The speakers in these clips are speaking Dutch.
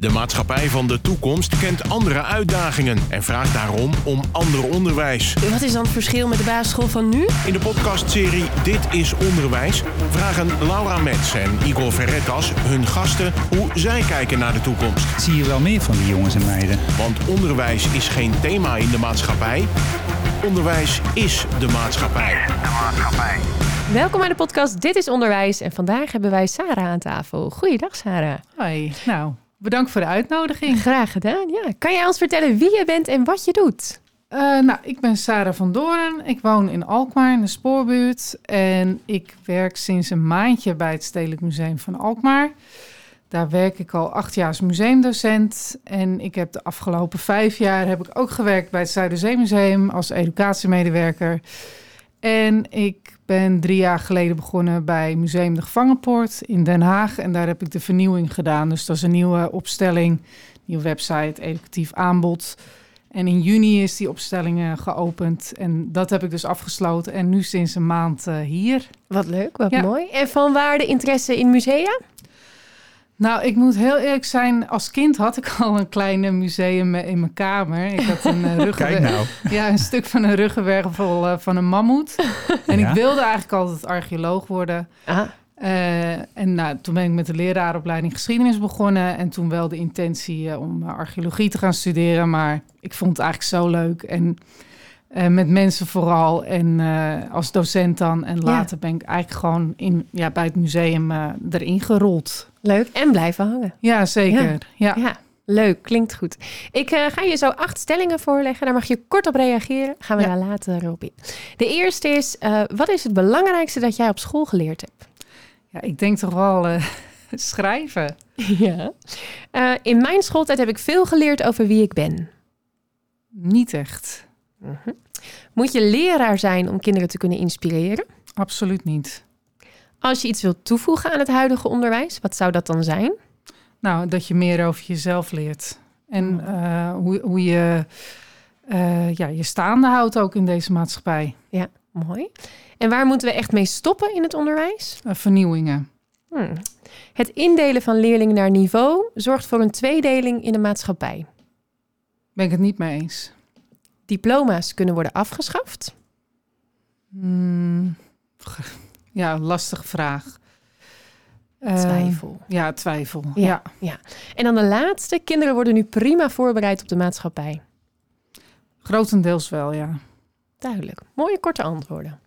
De maatschappij van de toekomst kent andere uitdagingen en vraagt daarom om ander onderwijs. Wat is dan het verschil met de basisschool van nu? In de podcastserie Dit is Onderwijs vragen Laura Metz en Igor Verretas hun gasten hoe zij kijken naar de toekomst. Zie je wel meer van die jongens en meiden? Want onderwijs is geen thema in de maatschappij. Onderwijs is de maatschappij. Welkom bij de podcast Dit is Onderwijs. En vandaag hebben wij Sarah aan tafel. Goeiedag Sarah. Hoi, nou, bedankt voor de uitnodiging. Graag gedaan, ja. Kan jij ons vertellen wie je bent en wat je doet? Uh, nou, ik ben Sarah van Doorn. Ik woon in Alkmaar, in de spoorbuurt. En ik werk sinds een maandje bij het Stedelijk Museum van Alkmaar. Daar werk ik al acht jaar als museumdocent. En ik heb de afgelopen vijf jaar heb ik ook gewerkt bij het Zuiderzeemuseum als educatiemedewerker. En ik ben drie jaar geleden begonnen bij Museum de Gevangenpoort in Den Haag. En daar heb ik de vernieuwing gedaan. Dus dat is een nieuwe opstelling, nieuwe website, educatief aanbod. En in juni is die opstelling geopend. En dat heb ik dus afgesloten. En nu sinds een maand uh, hier. Wat leuk, wat ja. mooi. En van waar de interesse in musea? Nou, ik moet heel eerlijk zijn. Als kind had ik al een klein museum in mijn kamer. Ik had een uh, ruggenwervel. nou. Ja, een stuk van een ruggenwervel uh, van een mammoet. En ja? ik wilde eigenlijk altijd archeoloog worden. Ah. Uh, en nou, toen ben ik met de leraaropleiding geschiedenis begonnen. En toen wel de intentie om archeologie te gaan studeren. Maar ik vond het eigenlijk zo leuk. En uh, met mensen vooral en uh, als docent dan. En later ja. ben ik eigenlijk gewoon in, ja, bij het museum uh, erin gerold. Leuk en blijven hangen. Ja, zeker. Ja, ja. ja leuk, klinkt goed. Ik ga je zo acht stellingen voorleggen. Daar mag je kort op reageren. Gaan we daar later op in. De eerste is, wat is het belangrijkste dat jij op school geleerd hebt? Ja, ik denk toch wel schrijven. Ja. in mijn schooltijd heb ik veel geleerd over wie ik ben. Niet echt. Moet je leraar zijn om kinderen te kunnen inspireren? Absoluut niet. Als je iets wilt toevoegen aan het huidige onderwijs, wat zou dat dan zijn? Nou, dat je meer over jezelf leert. En uh, hoe, hoe je uh, ja, je staande houdt ook in deze maatschappij. Ja, mooi. En waar moeten we echt mee stoppen in het onderwijs? Uh, vernieuwingen. Hmm. Het indelen van leerlingen naar niveau zorgt voor een tweedeling in de maatschappij. Ben ik het niet mee eens diploma's kunnen worden afgeschaft? Hmm, ja, lastige vraag. Twijfel. Uh, ja, twijfel. Ja, ja, ja. En dan de laatste. Kinderen worden nu prima voorbereid op de maatschappij. Grotendeels wel, ja. Duidelijk. Mooie korte antwoorden.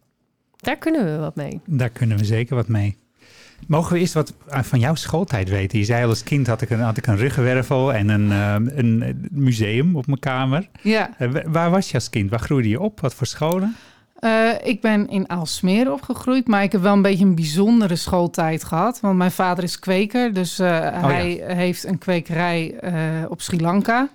Daar kunnen we wat mee. Daar kunnen we zeker wat mee. Mogen we eerst wat van jouw schooltijd weten? Je zei al als kind had ik een, had ik een ruggenwervel en een, uh, een museum op mijn kamer. Ja. Waar was je als kind? Waar groeide je op? Wat voor scholen? Uh, ik ben in Aalsmeer opgegroeid, maar ik heb wel een beetje een bijzondere schooltijd gehad. Want mijn vader is kweker, dus oh, hij ja. heeft een kwekerij op Sri Lanka.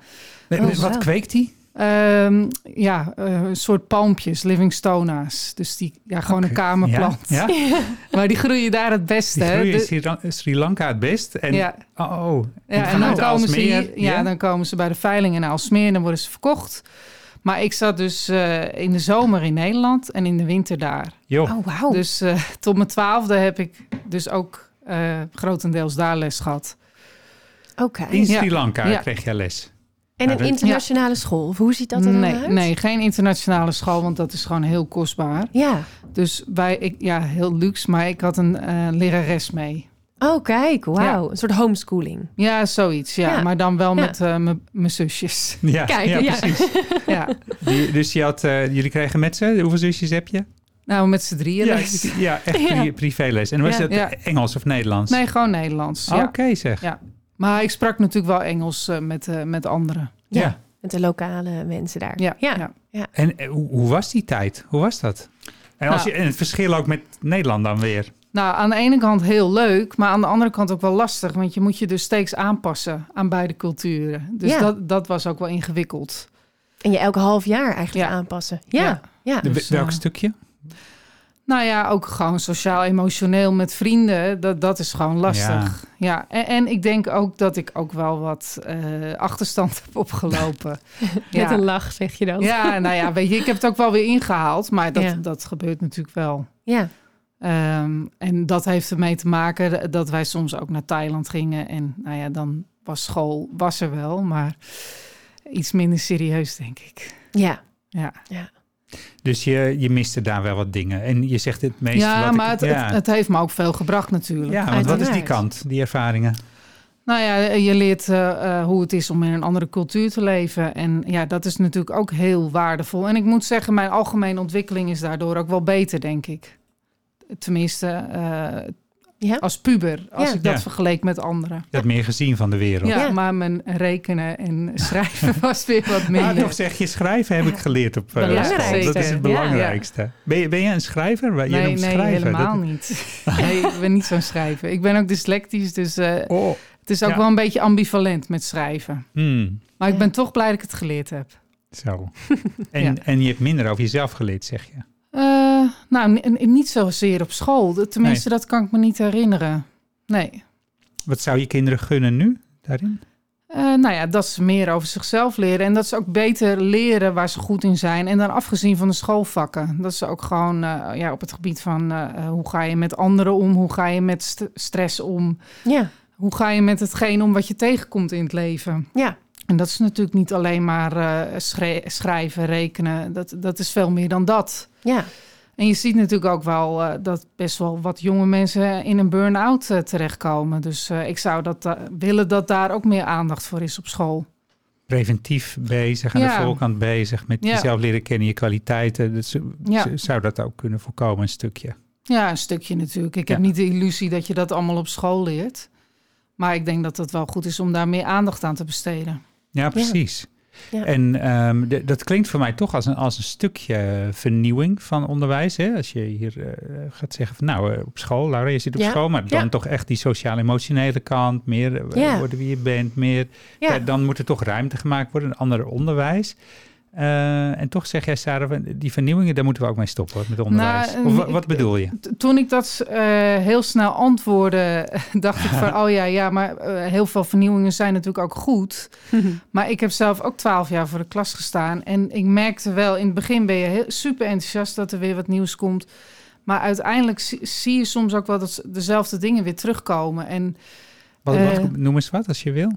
Oh, wat kweekt hij? Um, ja, uh, een soort palmpjes, livingstona's. Dus die, ja, gewoon okay. een kamerplant. Ja? Ja? maar die groeien daar het beste. Die groeien in de... Sri Lanka het best. En, ja. Oh, oh. En, ja, en dan, komen ze hier, ja, ja, dan komen ze bij de veiling in Aalsmeer en dan worden ze verkocht. Maar ik zat dus uh, in de zomer in Nederland en in de winter daar. Jo. Oh, wow. Dus uh, tot mijn twaalfde heb ik dus ook uh, grotendeels daar les gehad. Oké. Okay. In Sri Lanka kreeg jij les? En een internationale ja. school, hoe ziet dat er nee, uit? Nee, geen internationale school, want dat is gewoon heel kostbaar. Ja. Dus wij, ik, ja, heel luxe, maar ik had een uh, lerares mee. Oh, kijk, wauw. Ja. Een soort homeschooling. Ja, zoiets, ja. ja. Maar dan wel met uh, mijn zusjes. Ja, kijk, ja, precies. ja. Die, dus je had, uh, jullie kregen met ze, hoeveel zusjes heb je? Nou, met z'n drieën ja, les. Ja, echt pri privéles. En was het Engels of Nederlands? Nee, gewoon Nederlands. Oh, Oké, okay, zeg. Ja. Maar ik sprak natuurlijk wel Engels uh, met, uh, met anderen. Ja, ja, met de lokale mensen daar. Ja. ja. ja. ja. En uh, hoe was die tijd? Hoe was dat? En, als Nou. je, en het verschil ook met Nederland dan weer? Nou, aan de ene kant heel leuk, maar aan de andere kant ook wel lastig. Want je moet je dus steeds aanpassen aan beide culturen. Dus Ja. dat, dat was ook wel ingewikkeld. En je elke half jaar eigenlijk Ja. aanpassen. Ja, ja. Dus, welk eh, stukje? Nou ja, ook gewoon sociaal-emotioneel met vrienden. Dat, dat is gewoon lastig. Ja, En, en ik denk ook dat ik ook wel wat eh, achterstand heb opgelopen. Met ja. een lach zeg je dan. ja, nou ja, weet je, ik heb het ook wel weer ingehaald. Maar dat, Ja. dat gebeurt natuurlijk wel. Ja. Ehm, en dat heeft ermee te maken dat wij soms ook naar Thailand gingen. En nou ja, dan was school, was er wel, maar iets minder serieus, denk ik. Ja. Ja, Dus je, je miste daar wel wat dingen. En je zegt het meest... ja wat maar ik, het, ja. het, het heeft me ook veel gebracht natuurlijk. ja, want wat is die kant, die ervaringen? Nou ja, je leert eh, eh, hoe het is om in een andere cultuur te leven. En ja, dat is natuurlijk ook heel waardevol. En ik moet zeggen, mijn algemene ontwikkeling is daardoor ook wel beter, denk ik. Tenminste, eh, Ja. als puber, als Ja. ik dat Ja. vergeleek met anderen. Je had meer gezien van de wereld. Ja, Ja. maar mijn rekenen en schrijven was weer wat Ah, minder. toch zeg je schrijven heb ik geleerd op eh, Belangrijkste. school. Dat is het Ja. belangrijkste. Ben, je, ben je een schrijver? Je nee, noemt nee, schrijven. helemaal Dat- niet. Nee, ik ben niet zo'n schrijver. Ik ben ook dyslectisch, dus eh, Oh. het is ook Ja. wel een beetje ambivalent met schrijven. Hmm, Maar ik ben toch blij dat ik het geleerd heb. zo. En, Ja. en je hebt minder over jezelf geleerd, zeg je. Nou, ni- niet zozeer op school. Tenminste, dat kan ik me niet herinneren. Nee. Wat zou je kinderen gunnen nu daarin? Eh, nou ja, dat ze meer over zichzelf leren. En dat ze ook beter leren waar ze goed in zijn. En dan afgezien van de schoolvakken. Dat ze ook gewoon eh, ja, op het gebied van eh, hoe ga je met anderen om? Hoe ga je met st- stress om? Ja. Hoe ga je met hetgeen om wat je tegenkomt in het leven? Ja. En dat is natuurlijk niet alleen maar eh, schrijven, rekenen. Dat, dat is veel meer dan dat. Ja. En je ziet natuurlijk ook wel eh, dat best wel wat jonge mensen in een burn-out eh, terechtkomen. Dus eh, ik zou dat, willen dat daar ook meer aandacht voor is op school. Preventief bezig, aan Ja. de voorkant bezig, met Ja. jezelf leren kennen, je kwaliteiten. Dus, Ja. Zou dat ook kunnen voorkomen, een stukje? Ja, een stukje natuurlijk. Ik Ja. heb niet de illusie dat je dat allemaal op school leert. Maar ik denk dat het wel goed is om daar meer aandacht aan te besteden. Ja, precies. Ja. En ehm, de- dat klinkt voor mij toch als een, als een stukje vernieuwing van onderwijs. Hè? Als je hier eh, gaat zeggen van nou, eh, op school, Laura, je zit op Ja. school, maar dan Ja. toch echt die sociaal-emotionele kant, meer eh, worden wie je bent, meer. Dan moet er toch ruimte gemaakt worden, een ander onderwijs. Eh, en toch zeg jij, Sarah, die vernieuwingen, daar moeten we ook mee stoppen hoor, met onderwijs. Nou, of ik- wat bedoel je? Toen ik dat eh, heel snel antwoordde, dacht ik van... oh ja, ja, maar eh, heel veel vernieuwingen zijn natuurlijk ook goed. Maar ik heb zelf ook twaalf jaar voor de klas gestaan. En ik merkte wel, in het begin ben je heel, super enthousiast dat er weer wat nieuws komt. Maar uiteindelijk zie, zie je soms ook wel dat ze- dezelfde dingen weer terugkomen. En Wat, wat, noem eens wat als je wil.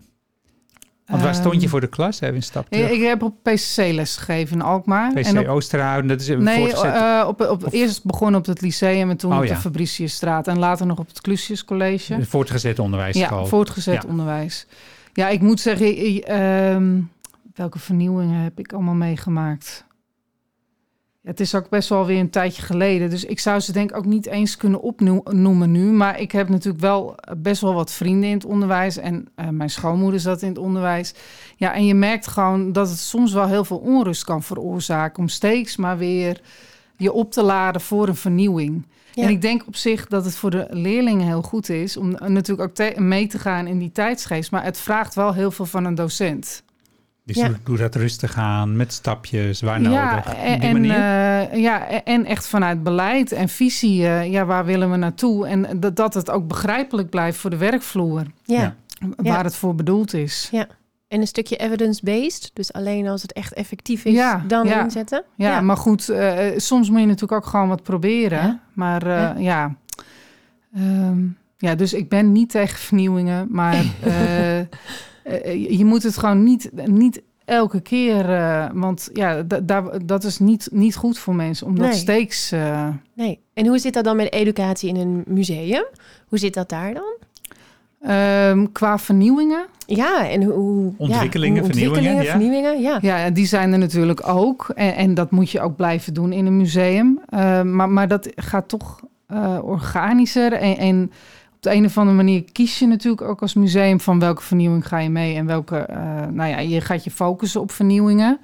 Want waar stond je ehm, voor de klas? Even een stap ik, terug. ik heb op PCC les gegeven in Alkmaar. PC en op, Oosterhouden, dat is een nee, voortgezet. eh, op, op, of- eerst begonnen op het lyceum en toen Oh, op ja. de Fabriciusstraat. En later nog op het Clusius College. voortgezet onderwijsschool. Ja, voortgezet Ja. onderwijs. Ja, ik moet zeggen, ehm, welke vernieuwingen heb ik allemaal meegemaakt? Het is ook best wel weer een tijdje geleden. Dus ik zou ze denk ik ook niet eens kunnen opnoemen nu. Maar ik heb natuurlijk wel best wel wat vrienden in het onderwijs. En eh, mijn schoonmoeder zat in het onderwijs. Ja, en je merkt gewoon dat het soms wel heel veel onrust kan veroorzaken... om steeds maar weer je op te laden voor een vernieuwing. Ja. En ik denk op zich dat het voor de leerlingen heel goed is om natuurlijk ook mee te gaan in die tijdsgeest. Maar het vraagt wel heel veel van een docent. Dus Ja. doe, dat rustig aan, met stapjes, waar ja, nodig. Op en, die en, manier. eh, ja, en echt vanuit beleid en visie. eh, ja, waar willen we naartoe? En dat, dat het ook begrijpelijk blijft voor de werkvloer. Ja. Ja. Waar Ja. het voor bedoeld is. En een stukje evidence-based. Dus alleen als het echt effectief is, Ja, dan ja. inzetten. Ja, maar goed, eh, soms moet je natuurlijk ook gewoon wat proberen. Ja. Maar eh, Ja. ja. Ehm, ja, dus ik ben niet tegen vernieuwingen. Maar eh, eh, je moet het gewoon niet, niet elke keer... eh, want ja, daar- dat is niet, niet goed voor mensen. Om dat Nee. steeds... eh, Nee. En hoe zit dat dan met educatie in een museum? Hoe zit dat daar dan? ehm, qua vernieuwingen... Ja, en hoe... Ontwikkelingen, ja, hoe- vernieuwingen, ja. vernieuwingen, ja. Ja, die zijn er natuurlijk ook. En, en dat moet je ook blijven doen in een museum. Eh, maar, maar dat gaat toch eh, organischer. En, en de een of andere manier kies je natuurlijk ook als museum van welke vernieuwing ga je mee en welke. eh, nou ja, je gaat je focussen op vernieuwingen.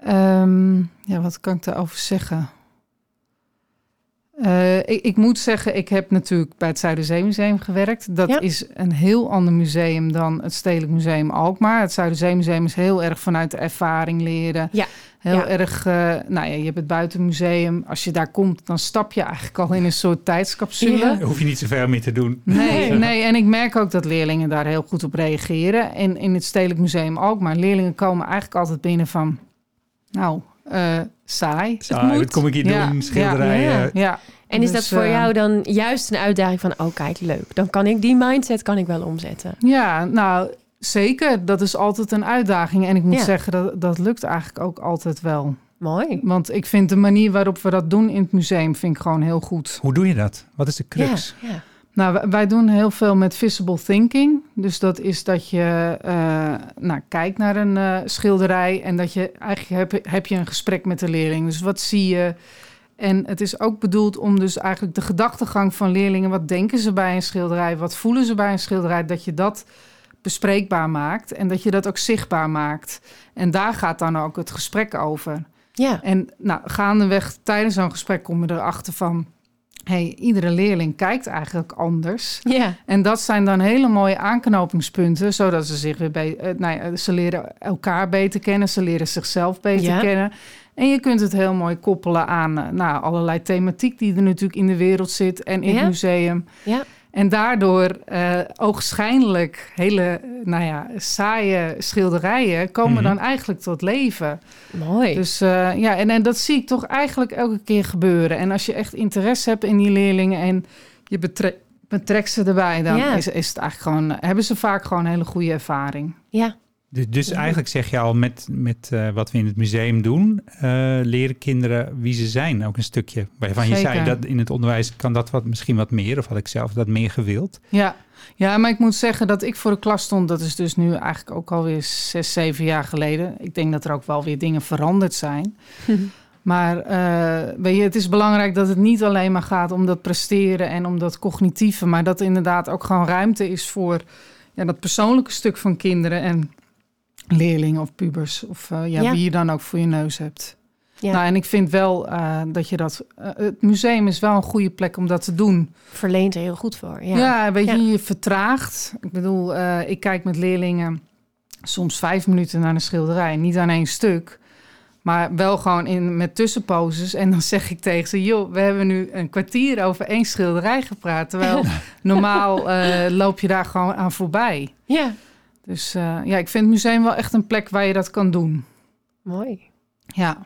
Ehm, ja, wat kan ik daarover zeggen? Eh, ik, ik moet zeggen, ik heb natuurlijk bij het Zuiderzeemuseum gewerkt. Dat Ja. is een heel ander museum dan het Stedelijk Museum Alkmaar. Het Zuiderzeemuseum is heel erg vanuit de ervaring leren. Ja. Heel Ja. erg, eh, nou ja, je hebt het buitenmuseum. Als je daar komt, dan stap je eigenlijk al in een soort tijdscapsule. Ja. Daar hoef je niet zoveel mee te doen. Nee, Nee. nee, en ik merk ook dat leerlingen daar heel goed op reageren. En in het Stedelijk Museum ook. Maar leerlingen komen eigenlijk altijd binnen van... Nou, eh, saai. Saai, moet. wat kom ik hier Ja, doen? Schilderijen. ja. Ja. En is Dus, dat voor eh, jou dan juist een uitdaging van... oh, kijk, leuk. Dan kan ik die mindset kan ik wel omzetten. Ja, nou, Zeker, dat is altijd een uitdaging. En ik moet Ja. zeggen, dat, dat lukt eigenlijk ook altijd wel. Mooi. Want ik vind de manier waarop we dat doen in het museum vind ik gewoon heel goed. Hoe doe je dat? Wat is de crux? Ja, ja. Nou, wij- doen heel veel met visible thinking. Dus dat is dat je eh, nou, kijkt naar een eh, schilderij en dat je eigenlijk heb, heb je een gesprek met de leerling. Dus wat zie je? En het is ook bedoeld om dus eigenlijk de gedachtegang van leerlingen, wat denken ze bij een schilderij, wat voelen ze bij een schilderij, dat je dat bespreekbaar maakt en dat je dat ook zichtbaar maakt. En daar gaat dan ook het gesprek over. Ja. En nou, gaandeweg tijdens zo'n gesprek kom je erachter van... hey, iedere leerling kijkt eigenlijk anders. Ja. En dat zijn dan hele mooie aanknopingspunten... zodat ze zich weer... Be- eh, nou ja, ze leren elkaar beter kennen, ze leren zichzelf beter kennen... En je kunt het heel mooi koppelen aan eh, nou, allerlei thematiek die er natuurlijk in de wereld zit en in het museum. Ja. En daardoor eh oogschijnlijk hele nou ja, saaie schilderijen komen Mhm. dan eigenlijk tot leven. Mooi. Dus eh, ja, en, en dat zie ik toch eigenlijk elke keer gebeuren. En als je echt interesse hebt in die leerlingen en je betre- betrekt ze erbij, dan Ja. is, is het eigenlijk gewoon, hebben ze vaak gewoon een hele goede ervaring. ja. Dus, dus eigenlijk zeg je al met, met eh, wat we in het museum doen, eh, leren kinderen wie ze zijn. Ook een stukje waarvan je zei dat in het onderwijs kan dat wat, misschien wat meer, of had ik zelf dat meer gewild. Ja. ja, maar ik moet zeggen dat ik voor de klas stond, dat is dus nu eigenlijk ook alweer zes, zeven jaar geleden. Ik denk dat er ook wel weer dingen veranderd zijn. Maar eh, weet je, het is belangrijk dat het niet alleen maar gaat om dat presteren en om dat cognitieve, maar dat er inderdaad ook gewoon ruimte is voor ja, dat persoonlijke stuk van kinderen en leerlingen of pubers of eh, ja, Ja. wie je dan ook voor je neus hebt. Ja. Nou, en ik vind wel eh, dat je dat. eh, het museum is wel een goede plek om dat te doen. Verleent er heel goed voor. Ja. Ja, weet je, Ja. je vertraagt. Ik bedoel, ik kijk met leerlingen soms vijf minuten naar een schilderij, niet aan één stuk. Maar wel gewoon in, met tussenposes. En dan zeg ik tegen ze: joh, we hebben nu een kwartier over één schilderij gepraat. Terwijl normaal loop je daar gewoon aan voorbij. ja. Dus eh, ja, ik vind het museum wel echt een plek waar je dat kan doen. Mooi. Ja.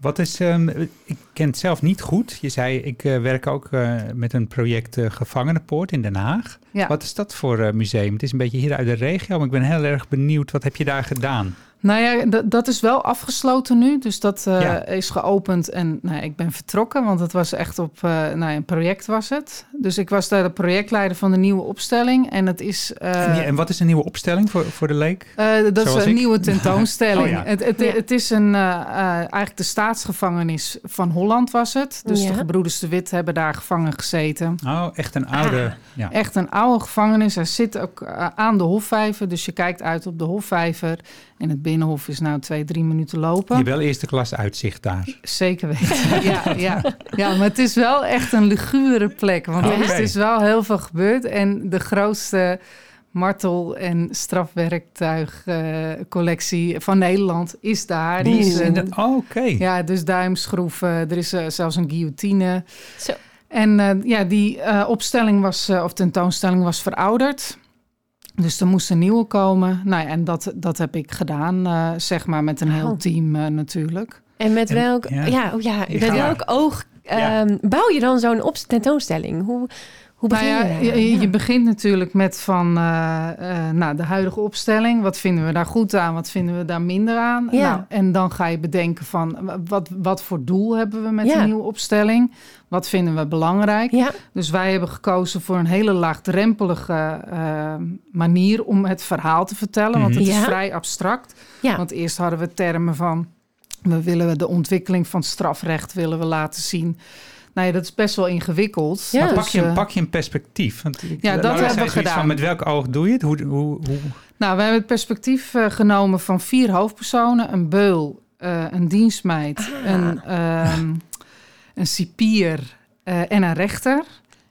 Wat is, ehm, ik ken het zelf niet goed. Je zei, ik eh, werk ook eh, met een project eh, Gevangenenpoort in Den Haag. ja. Wat is dat voor eh, museum? Het is een beetje hier uit de regio, maar ik ben heel erg benieuwd. Wat heb je daar gedaan? Nou ja, dat, is wel afgesloten nu. Dus dat eh, Ja. is geopend en nou, ik ben vertrokken, want het was echt op uh, nou, een project was het. Dus ik was daar de projectleider van de nieuwe opstelling en het is. Uh, en, en, wat is een nieuwe opstelling voor, voor de leek? Uh, dat Zoals is een ik? nieuwe tentoonstelling. Oh ja. het, het, Ja. het is een, uh, eigenlijk de staatsgevangenis van Holland was het. Dus Ja. de gebroeders de Wit hebben daar gevangen gezeten. Oh, echt een oude. Ah. Ja. Echt een oude gevangenis. Hij zit ook uh, aan de Hofvijver. Dus je kijkt uit op de Hofvijver. En het Binnenhof is nou twee, drie minuten lopen. Je hebt wel eerste klas uitzicht daar. Zeker weten. ja, ja. ja, maar het is wel echt een lugubere plek. Want er is dus wel heel veel gebeurd. En de grootste martel- en strafwerktuigcollectie van Nederland is daar. Die Dus, is in eh, de. Oh, Oké. Ja, dus duimschroeven. Er is eh, zelfs een guillotine. Zo. En eh, ja, die eh, opstelling was, eh, of tentoonstelling was verouderd. Dus er moest een nieuwe komen. Nou ja, en dat, dat heb ik gedaan, eh, zeg maar, met een heel Oh. team eh, natuurlijk. En met En- welk, ja. ja. oh ja, met welk oog Ja. ehm, bouw je dan zo'n op tentoonstelling? Hoe, hoe begin nou ja, je, daar? begint natuurlijk met van eh, eh, nou, de huidige opstelling. Wat vinden we daar goed aan? Wat vinden we daar minder aan? Ja. Nou, en dan ga je bedenken van wat, wat voor doel hebben we met Ja. de nieuwe opstelling? Wat vinden we belangrijk? Ja, Dus wij hebben gekozen voor een hele laagdrempelige eh, manier om het verhaal te vertellen. Want het Mhm. is Ja. vrij abstract. Want eerst hadden we termen van... we willen de ontwikkeling van strafrecht willen we laten zien. Nou ja, dat is best wel ingewikkeld. Ja. Maar pak, je, eh, pak je een perspectief? Want ik- Ja, dat hebben we gedaan. Van, met welk oog doe je het? Hoe, hoe, hoe, Nou, we hebben het perspectief eh, genomen van vier hoofdpersonen. Een beul, eh, een dienstmeid, Ah. een, ehm, een cipier en een rechter.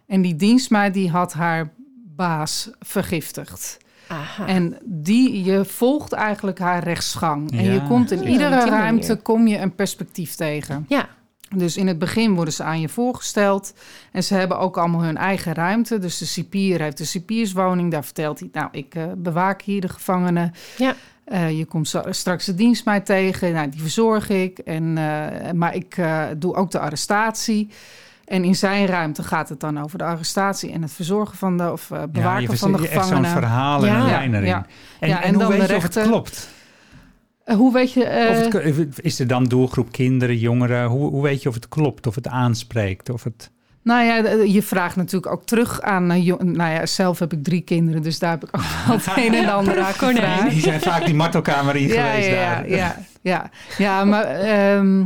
En die dienstmeid die had haar baas vergiftigd. Aha. En die, je volgt eigenlijk haar rechtsgang. En Ja. je komt in Ja, iedere ruimte kom je een perspectief tegen. ja, Dus in het begin worden ze aan je voorgesteld. En ze hebben ook allemaal hun eigen ruimte. Dus de cipier heeft de cipierswoning. Daar vertelt hij, nou, ik eh, bewaak hier de gevangenen. Ja. Eh, je komt straks de dienstmeid tegen. Nou, die verzorg ik. En, eh, maar ik eh, doe ook de arrestatie. En in zijn ruimte gaat het dan over de arrestatie en het verzorgen van de of eh, Ja, bewaken je van de verzet- echt zo'n gevangenen. verhaal en Ja. een Ja, lijn erin. ja. En, Ja, en, en hoe dan weet de je of het klopt? Eh, hoe weet je? eh, Of het, is er dan doelgroep kinderen, jongeren? Hoe, hoe weet je of het klopt, of het aanspreekt? Of het... Nou ja, je vraagt natuurlijk ook terug aan... eh, nou ja, zelf heb ik drie kinderen, dus daar heb ik ook wel het een en ander aan gevraagd. Die zijn vaak die martelkamer in Ja, geweest ja, daar. ja, ja, ja. Ja, maar... ehm,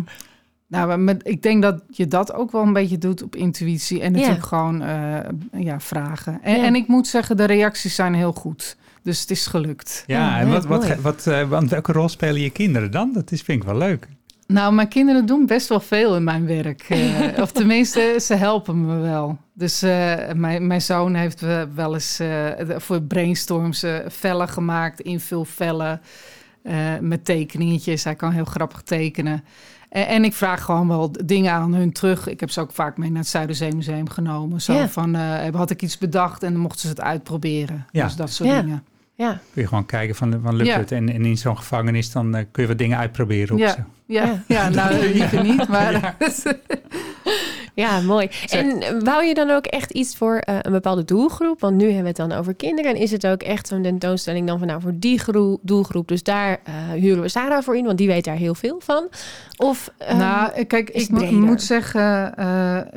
nou, maar met, ik denk dat je dat ook wel een beetje doet op intuïtie. En natuurlijk gewoon eh, ja, vragen. En, Ja. en ik moet zeggen, de reacties zijn heel goed. Dus het is gelukt. Ja, Ja, en wat, wat, wat, eh, want welke rol spelen je kinderen dan? Dat is, vind ik wel leuk. Nou, mijn kinderen doen best wel veel in mijn werk. eh, of tenminste, ze helpen me wel. Dus eh, mijn, mijn zoon heeft wel eens eh, voor brainstorms eh, vellen gemaakt, invulvellen eh met tekeningetjes. Hij kan heel grappig tekenen. En, en ik vraag gewoon wel dingen aan hun terug. Ik heb ze ook vaak mee naar het Zuiderzeemuseum genomen. Zo van, eh, had ik iets bedacht en dan mochten ze het uitproberen. Ja. Dus dat soort Ja. dingen. Ja, Kun je gewoon kijken van, van lukt Ja. het? En, en in zo'n gevangenis dan eh, kun je wat dingen uitproberen op Ja. ze. Ja, Ja. ja. nou liever niet, maar... ja mooi. En eh, wou je dan ook echt iets voor eh, een bepaalde doelgroep? Want nu hebben we het dan over kinderen. En is het ook echt zo'n tentoonstelling dan van nou voor die groe- doelgroep? Dus daar eh, huren we Sarah voor in, want die weet daar heel veel van. Of ehm, nou, kijk, ik breder. moet zeggen,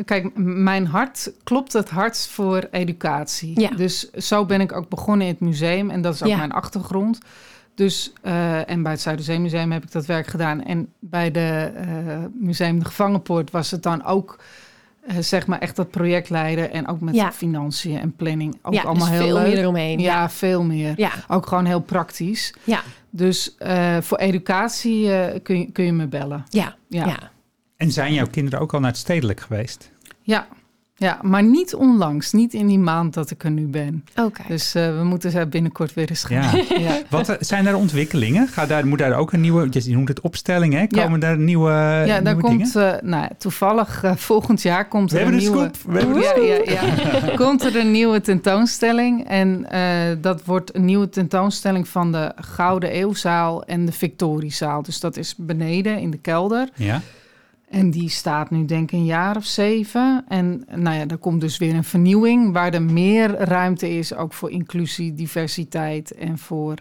kijk, mijn hart klopt het hardst voor educatie. Ja. Dus zo ben ik ook begonnen in het museum en dat is ook Ja. mijn achtergrond. Dus, en bij het Zuiderzeemuseum heb ik dat werk gedaan. En bij de Museum de Gevangenpoort was het dan ook, zeg maar, echt dat project leiden. En ook met Ja. financiën en planning. Ook ja, allemaal dus heel veel leuk. meer eromheen. Ja, veel meer. ja, Ook gewoon heel praktisch. ja, Dus eh, voor educatie eh, kun, je, kun je me bellen. ja, Ja. ja. En zijn jouw kinderen ook al naar het stedelijk geweest? Ja, ja, maar niet onlangs. Niet in die maand dat ik er nu ben. Oké. Dus eh, we moeten ze binnenkort weer eens gaan. Ja. Ja. Wat eh, zijn er ontwikkelingen? Gaat daar, moet daar ook een nieuwe, je noemt het opstelling, hè? Komen daar nieuwe, Ja, daar nieuwe komt, dingen? eh, nou, toevallig volgend jaar komt We er hebben een nieuwe... scoop. We hebben de Ja, ja, ja. komt er een nieuwe tentoonstelling. En eh, dat wordt een nieuwe tentoonstelling van de Gouden Eeuwzaal en de Victoriezaal. Dus dat is beneden in de kelder. Ja, En die staat nu denk ik een jaar of zeven. En nou ja, er komt dus weer een vernieuwing... waar er meer ruimte is, ook voor inclusie, diversiteit... en voor,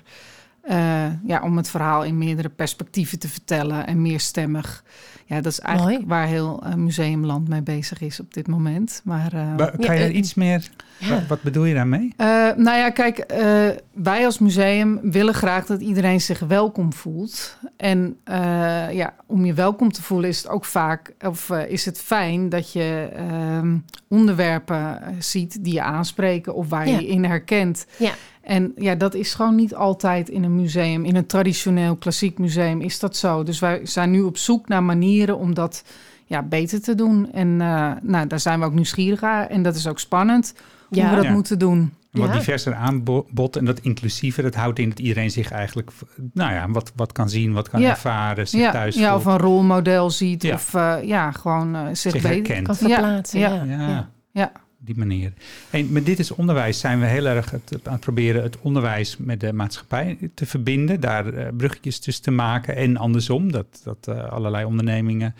eh, ja, om het verhaal in meerdere perspectieven te vertellen... en meerstemmig. Ja, dat is eigenlijk Mooi. waar heel eh, Museumland mee bezig is op dit moment. Maar, eh, Maar kan je Ja, er eh, iets meer, Ja. wat, wat bedoel je daarmee? eh, nou ja, kijk, eh, wij als museum willen graag dat iedereen zich welkom voelt. En eh, ja, om je welkom te voelen is het ook vaak, of eh, is het fijn dat je ehm, onderwerpen eh, ziet die je aanspreken of waar Ja. je in herkent. Ja. En ja, dat is gewoon niet altijd in een museum. In een traditioneel klassiek museum is dat zo. Dus wij zijn nu op zoek naar manieren om dat ja, beter te doen. En eh, nou, daar zijn we ook nieuwsgierig naar. En dat is ook spannend hoe Ja. we dat Ja. moeten doen. Een Wat Ja. diverser aanbod en dat inclusiever, dat houdt in dat iedereen zich eigenlijk, nou ja, wat, wat kan zien, wat kan Ja. ervaren, zich ja, thuis ja, of een rolmodel ziet. Ja. Of eh, ja, gewoon eh, zich, zich beter. herkent. Kan Ja, verplaatsen. ja, Ja, Ja, ja. Ja. Die manier. En met dit is onderwijs zijn we heel erg het, aan het proberen het onderwijs met de maatschappij te verbinden, daar eh, bruggetjes tussen te maken en andersom, dat, dat eh, allerlei ondernemingen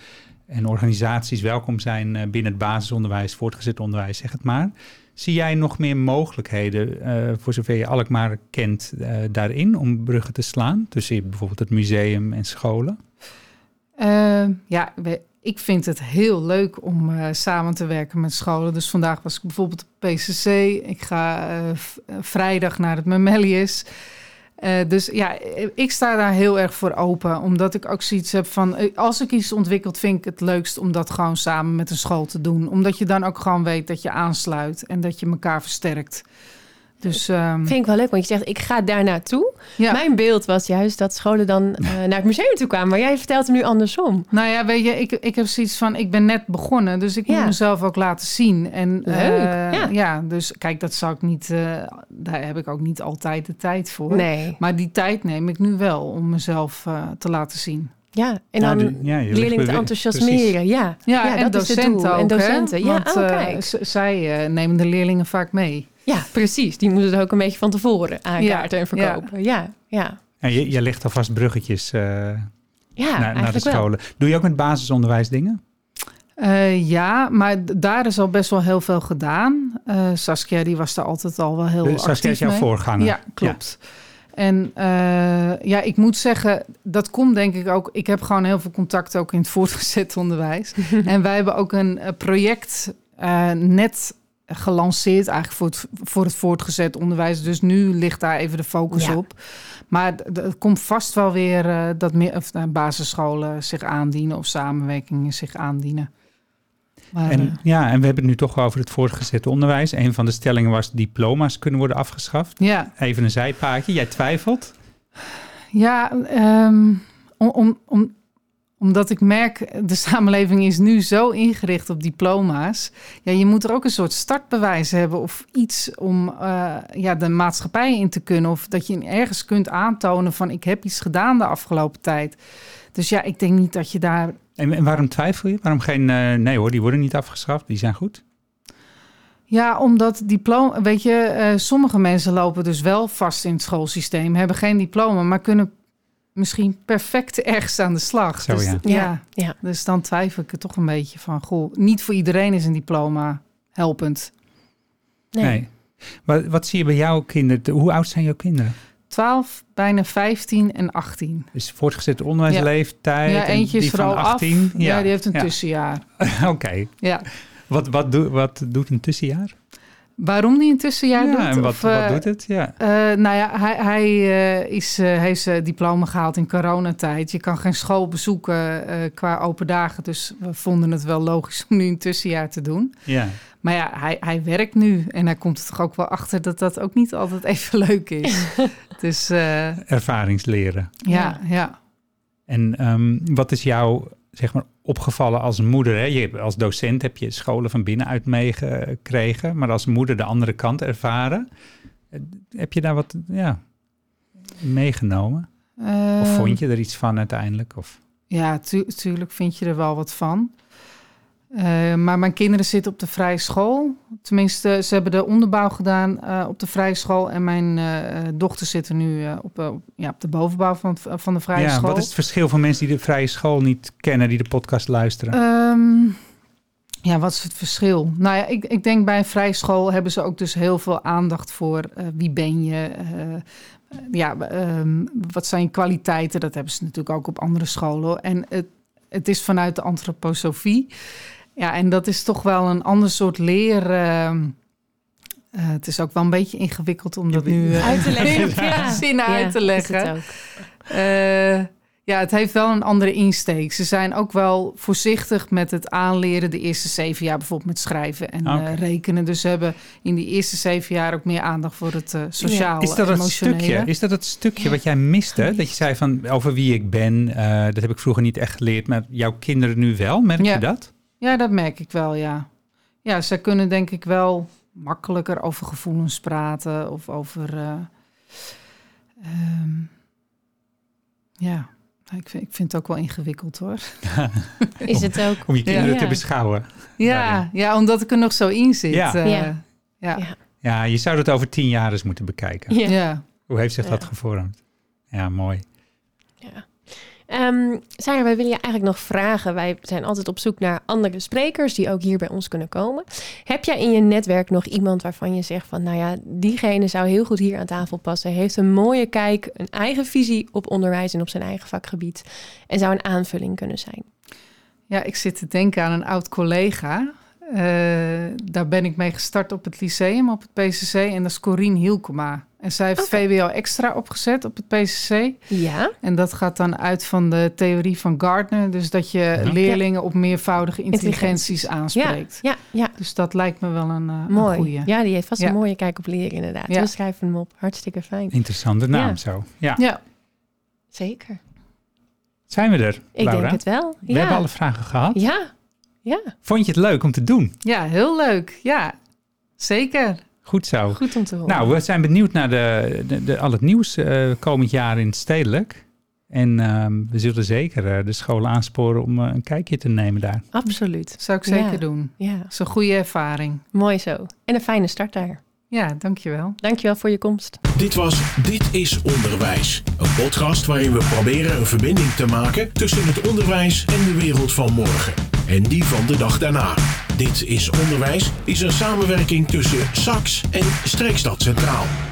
en organisaties welkom zijn eh, binnen het basisonderwijs, voortgezet onderwijs, zeg het maar. Zie jij nog meer mogelijkheden, voor zover je Alkmaar kent, daarin om bruggen te slaan tussen bijvoorbeeld het museum en scholen? Eh, ja, we- ik vind het heel leuk om eh, samen te werken met scholen. Dus vandaag was ik bijvoorbeeld op PCC. Ik ga eh, eh, vrijdag naar het Memelius. Dus ja, ik sta daar heel erg voor open. Omdat ik ook zoiets heb van... als ik iets ontwikkeld, vind ik het leukst om dat gewoon samen met een school te doen. Omdat je dan ook gewoon weet dat je aansluit en dat je elkaar versterkt. Dus ehm, Vind ik wel leuk, want je zegt ik ga daar naartoe. ja. Mijn beeld was juist dat scholen dan eh, naar het museum toe kwamen. Maar jij vertelt hem nu andersom. Nou ja, weet je, ik, ik heb zoiets van, ik ben net begonnen, dus ik Ja. moet mezelf ook laten zien. En, Leuk, eh, ja. dus kijk, dat zou ik niet, eh, daar heb ik ook niet altijd de tijd voor. Nee. Maar die tijd neem ik nu wel om mezelf te laten zien. Ja, en Nou, dan de- ja, leerlingen te enthousiasmeren. Ja, Ja, en dat is het docenten doel. ook. En docenten, ja, Want, oh, eh, kijk. zij eh, nemen de leerlingen vaak mee. Ja, precies. Die moeten het ook een beetje van tevoren aankaarten Ja, en verkopen. Ja, ja. En je, je legt alvast bruggetjes eh, Ja, naar, naar de wel. scholen. Doe je ook met basisonderwijs dingen? Eh, ja, maar daar is al best wel heel veel gedaan. Eh, Saskia die was daar altijd al wel heel Saskia actief is jouw mee. voorganger. Ja, klopt. En eh, ja, ik moet zeggen, dat komt denk ik ook... Ik heb gewoon heel veel contact ook in het voortgezet onderwijs. en wij hebben ook een eh, project eh, net gelanceerd eigenlijk voor het, voor het voortgezet onderwijs. Dus nu ligt daar even de focus Ja. op. Maar het komt vast wel weer dat meer, of, basisscholen zich aandienen... of samenwerkingen zich aandienen. Maar, En, eh, ja, en we hebben het nu toch over het voortgezette onderwijs. Een van de stellingen was diploma's kunnen worden afgeschaft. ja, Even een zijpaadje. Jij twijfelt? Ja, ehm, om, om, om, omdat ik merk, de samenleving is nu zo ingericht op diploma's. Ja, je moet er ook een soort startbewijs hebben of iets om eh, ja, de maatschappij in te kunnen. Of dat je ergens kunt aantonen van ik heb iets gedaan de afgelopen tijd. Dus ja, ik denk niet dat je daar... En, en waarom twijfel je? Waarom geen... eh, nee hoor, die worden niet afgeschaft. Die zijn goed. Ja, omdat diploma, weet je, eh, sommige mensen lopen dus wel vast in het schoolsysteem, hebben geen diploma, maar kunnen misschien perfect ergens aan de slag. Zo, dus, ja. Ja, ja. Dus dan twijfel ik er toch een beetje van, goh, niet voor iedereen is een diploma helpend. Nee. Nee. Wat, wat zie je bij jouw kinderen? Hoe oud zijn jouw kinderen? 12, bijna 15 en 18. Is voortgezette onderwijsleeftijd? ja, en eentje is die van vooral 18? af. Ja, die heeft een ja. tussenjaar. Oké. Ja. Wat, wat, doe, wat doet een tussenjaar? Waarom die een tussenjaar ja, doet? en wat, of, eh, wat doet het? Ja. Eh, nou ja, hij, hij eh, is, eh, heeft zijn diploma gehaald in coronatijd. Je kan geen school bezoeken eh, qua open dagen. Dus we vonden het wel logisch om nu een tussenjaar te doen. ja. Maar ja, hij, hij werkt nu. En hij komt er toch ook wel achter dat dat ook niet altijd even leuk is. dus eh, Ervaringsleren. ja, ja. En ehm, wat is jou zeg maar, opgevallen als moeder? Hè? Je, als docent heb je scholen van binnenuit meegekregen, maar als moeder de andere kant ervaren. Heb je daar wat ja, meegenomen? Of Eh, vond je er iets van uiteindelijk? Of? Ja, tu tuurlijk vind je er wel wat van. Eh, maar mijn kinderen zitten op de vrije school. Tenminste, ze hebben de onderbouw gedaan eh, op de vrije school. En mijn eh, dochter zit er nu op, ja, op de bovenbouw van, van de vrije ja, school. wat is het verschil van mensen die de vrije school niet kennen, die de podcast luisteren? Ehm, ja, wat is het verschil? Nou ja, ik, ik denk bij een vrije school hebben ze ook dus heel veel aandacht voor wie ben je. ja, ehm, wat zijn je kwaliteiten? Dat hebben ze natuurlijk ook op andere scholen. En het, het is vanuit de antroposofie. Ja, en dat is toch wel een ander soort leer. ehm, eh, het is ook wel een beetje ingewikkeld om dat nu eh, Uit te leggen. in Ja. zinnen Ja, uit te leggen. het ook. Eh, ja, het heeft wel een andere insteek. Ze zijn ook wel voorzichtig met het aanleren de eerste zeven jaar, bijvoorbeeld met schrijven en eh, rekenen. Dus ze hebben in die eerste zeven jaar ook meer aandacht voor het eh sociaal, Is dat het stukje? Is dat het stukje wat jij miste? Dat je zei van over wie ik ben, eh, dat heb ik vroeger niet echt geleerd, maar jouw kinderen nu wel. Merk Ja. je dat? Ja, dat merk ik wel, ja. Ja, ze kunnen denk ik wel makkelijker over gevoelens praten of over... eh, ehm, ja, ik vind, ik vind het ook wel ingewikkeld hoor. Is het ook. Om je kinderen Ja. te beschouwen. Ja, Daarin. ja, omdat ik er nog zo in zit. Ja. eh, Ja. ja. Je zou dat over tien jaar eens moeten bekijken. Ja. ja. Hoe heeft zich dat gevormd? Ja, mooi. Ja. Ehm, Sarah, wij willen je eigenlijk nog vragen. Wij zijn altijd op zoek naar andere sprekers die ook hier bij ons kunnen komen. Heb jij in je netwerk nog iemand waarvan je zegt van, nou ja, diegene zou heel goed hier aan tafel passen, heeft een mooie kijk, een eigen visie op onderwijs en op zijn eigen vakgebied en zou een aanvulling kunnen zijn? Ja, ik zit te denken aan een oud collega. Eh, daar ben ik mee gestart op het lyceum, op het PCC. En dat is Corine Hielkema. En zij heeft Oké. VWO extra opgezet op het PCC. Ja, En dat gaat dan uit van de theorie van Gardner. Dus dat je Ja. leerlingen op meervoudige Intelligenties. intelligenties ja, aanspreekt. ja, ja. Dus dat lijkt me wel een, eh, een Mooi. goeie. Ja, die heeft vast Ja. een mooie kijk op leren inderdaad. Ja. We schrijven hem op. Hartstikke fijn. Interessante naam Ja. zo. Ja. Ja, Zeker. Zijn we er, Ik Laura? denk het wel. We hebben alle vragen gehad. Ja, ja. Vond je het leuk om te doen? ja, heel leuk. Ja, zeker. Goed zo. Goed om te horen. Nou, we zijn benieuwd naar de, de, de- al het nieuws eh, komend jaar in het stedelijk. En ehm, we zullen zeker eh, de scholen aansporen om eh, een kijkje te nemen daar. Absoluut. Zou ik zeker Ja. doen. Ja, Dat is een goede ervaring. mooi zo. En een fijne start daar. Ja, dankjewel. Dankjewel voor je komst. Dit was Dit is Onderwijs. Een podcast waarin we proberen een verbinding te maken tussen het onderwijs en de wereld van morgen. En die van de dag daarna. Dit is Onderwijs is een samenwerking tussen SAX en Streekstad Centraal.